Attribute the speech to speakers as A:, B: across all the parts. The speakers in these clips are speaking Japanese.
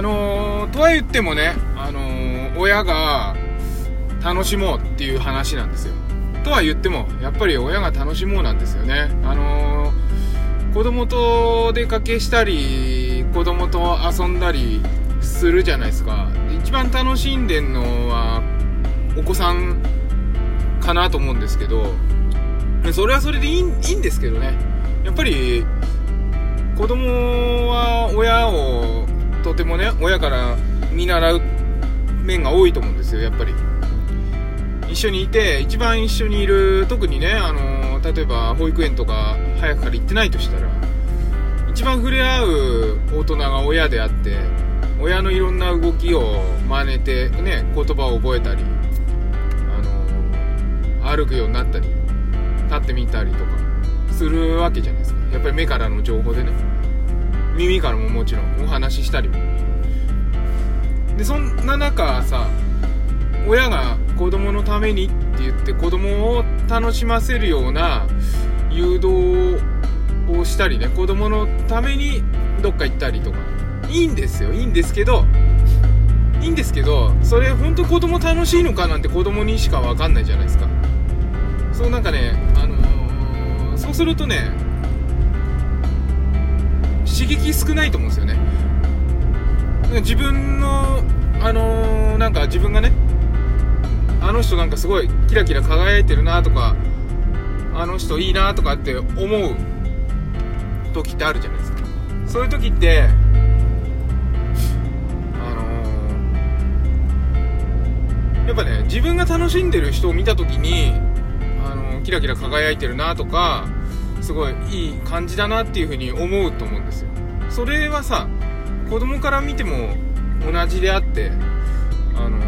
A: あのー、とは言ってもね、あのー、親が楽しもうっていう話なんですよ。とは言っても、やっぱり親が楽しもうなんですよね。あのー、子供と出かけしたり、子供と遊んだりするじゃないですか。一番楽しんでんのは、お子さんかなと思うんですけど、それはそれでいいいいんですけどね。やっぱり、子供は親をとてもね、親から見習う面が多いと思うんですよ、やっぱり。一緒にいて、一番一緒にいる、特にね、あの、例えば保育園とか早くから行ってないとしたら、一番触れ合う大人が親であって、親のいろんな動きを真似て、ね、言葉を覚えたり、あの、歩くようになったり、立ってみたりとか、するわけじゃないですか。やっぱり目からの情報でね。耳からももちろんお話ししたり。で、そんな中さ、親が子供のためにって言って子供を楽しませるような誘導をしたりね、子供のためにどっか行ったりとか、いいんですよ、いいんですけど、いいんですけど、それ本当子供楽しいのかなんて子供にしかわかんないじゃないですか。そうなんかね、あのー、そうするとね、刺激少ないと思うんですよね。自分の、あのー、なんか自分がね、あの人なんかすごいキラキラ輝いてるなとか、あの人いいなとかって思う時ってあるじゃないですか。そういう時って、あのー、やっぱね、自分が楽しんでる人を見た時に、あの、キラキラ輝いてるなとか、すごいいい感じだなっていう風に思うと思うんですよ。それはさ、子供から見ても同じであって、あの、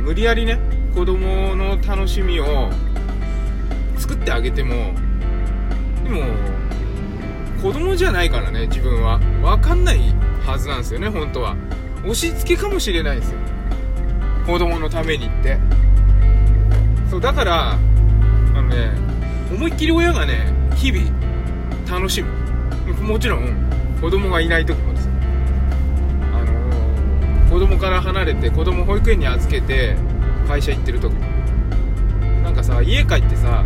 A: 無理やりね、子供の楽しみを作ってあげても、でも、子供じゃないからね、自分は。わかんないはずなんですよね、本当は。押し付けかもしれないですよ。子供のためにって。そう、だから、あのね、思いっきり親がね、日々、楽しむ。もちろん、子供がいない時もですよ。あのー、子供から離れて、子供保育園に預けて、会社行ってる時なんかさ家帰ってさ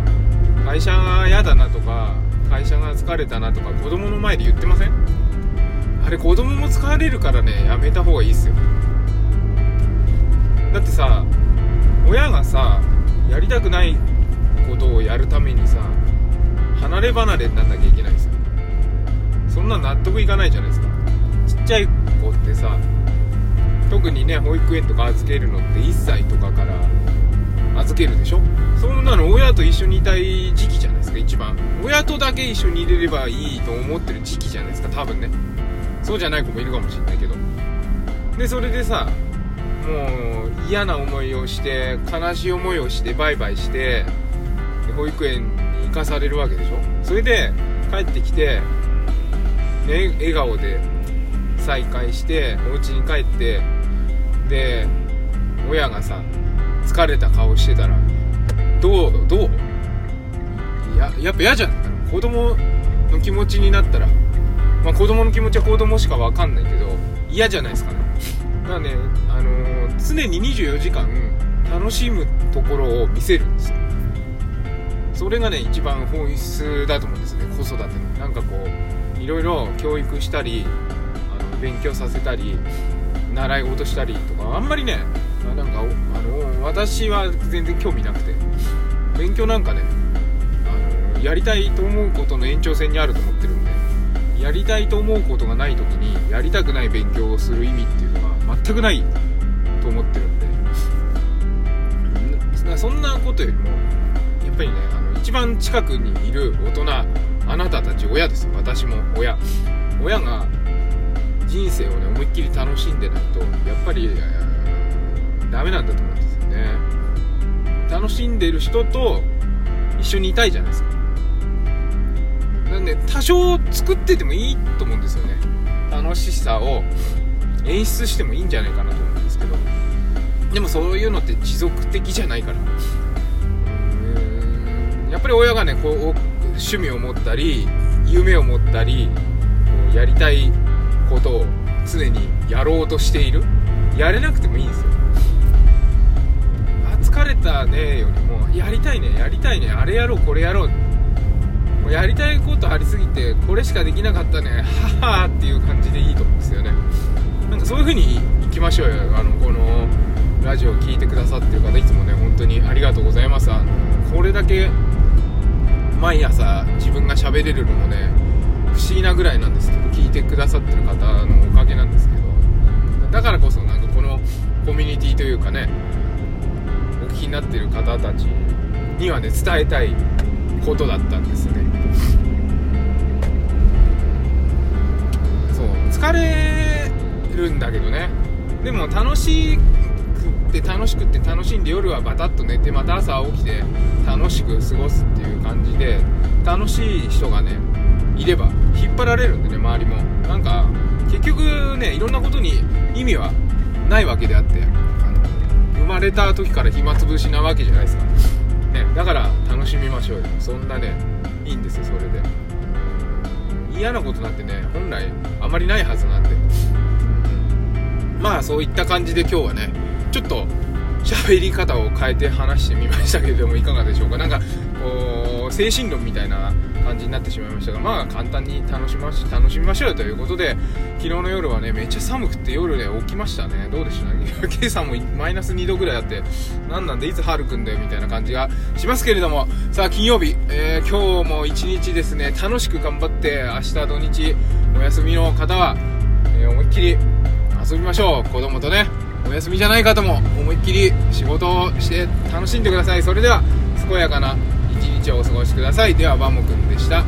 A: 会社が嫌だなとか会社が疲れたなとか子供の前で言ってません？あれ子供も疲れるからねやめた方がいいっすよだってさ親がさやりたくないことをやるためにさ離れ離れになんなきゃいけないんですよ。そんな納得いかないじゃないですか。ちっちゃい子ってさ特にね保育園とか預けるのって1歳とかから預けるでしょ。そんなの親と一緒にいたい時期じゃないですか一番。親とだけ一緒にいれればいいと思ってる時期じゃないですか多分ね。そうじゃない子もいるかもしれないけど。でそれでさもう嫌な思いをして悲しい思いをしてバイバイして保育園かされるわけでしょ？それで帰ってきて、ね、笑顔で再会してお家に帰ってで親がさ疲れた顔してたらどうどう？ややっぱ嫌じゃん。子供の気持ちになったら。まあ子供の気持ちは子供しか分かんないけど嫌じゃないですかね。だからね、あのー、常に24時間楽しむところを見せるんですよ。それがね一番本質だと思うんですね。子育ての。なんかこういろいろ教育したりあの勉強させたり習い事したりとかあんまりねなんかあの私は全然興味なくて。勉強なんかねあのやりたいと思うことの延長線にあると思ってるんでやりたいと思うことがない時にやりたくない勉強をする意味っていうのが全くないと思ってるんで。そんなことよりもぱりねあの一番近くにいる大人あなたたち親です私も親親が人生をね思いっきり楽しんでないとやっぱりダメなんだと思うんですよね。楽しんでる人と一緒にいたいじゃないですか。なんで多少作っててもいいと思うんですよね。楽しさを演出してもいいんじゃないかなと思うんですけど。でもそういうのって持続的じゃないから。やっぱり親がねこう趣味を持ったり夢を持ったりやりたいことを常にやろうとしている。やれなくてもいいんですよ。疲れたねよりもやりたいねやりたいねあれやろうこれやろう。もうやりたいことありすぎてこれしかできなかったねははっていう感じでいいと思うんですよね。なんかそういう風にいきましょうよ。あのこのラジオを聴いてくださってる方いつもね本当にありがとうございます。あのこれだけ毎朝自分が喋れるのもね不思議なぐらいなんですけど聞いてくださってる方のおかげなんですけどだからこそなんかこのコミュニティというかねお聞きになってる方たちにはね伝えたいことだったんですね。そう疲れるんだけどね。でも楽しくって楽しくって楽しんで夜はバタッと寝てまた朝起きて楽しく過ごすっていう感じで楽しい人がねいれば引っ張られるんでね周りもなんか結局ねいろんなことに意味はないわけであってあの生まれた時から暇つぶしなわけじゃないですか、ね、だから楽しみましょうよ。そんなねいいんですよそれで。嫌なことなんてね本来あまりないはずなんで。まあそういった感じで今日はねちょっと喋り方を変えて話してみましたけれどもいかがでしょうか？なんかこう精神論みたいな感じになってしまいましたがまあ簡単に楽しまし楽しみましょうよということで昨日の夜はねめっちゃ寒くて夜ね起きましたね。どうでした？今朝もマイナス2度ぐらいあって何なんでいつ春くんだよ？みたいな感じがしますけれども。さあ金曜日、えー、今日も一日ですね楽しく頑張って明日土日お休みの方は、えー、思いっきり遊びましょう。子供とね。お休みじゃない方も思いっきり仕事をして楽しんでください。それでは健やかな一日をお過ごしください。ではバモくんでした。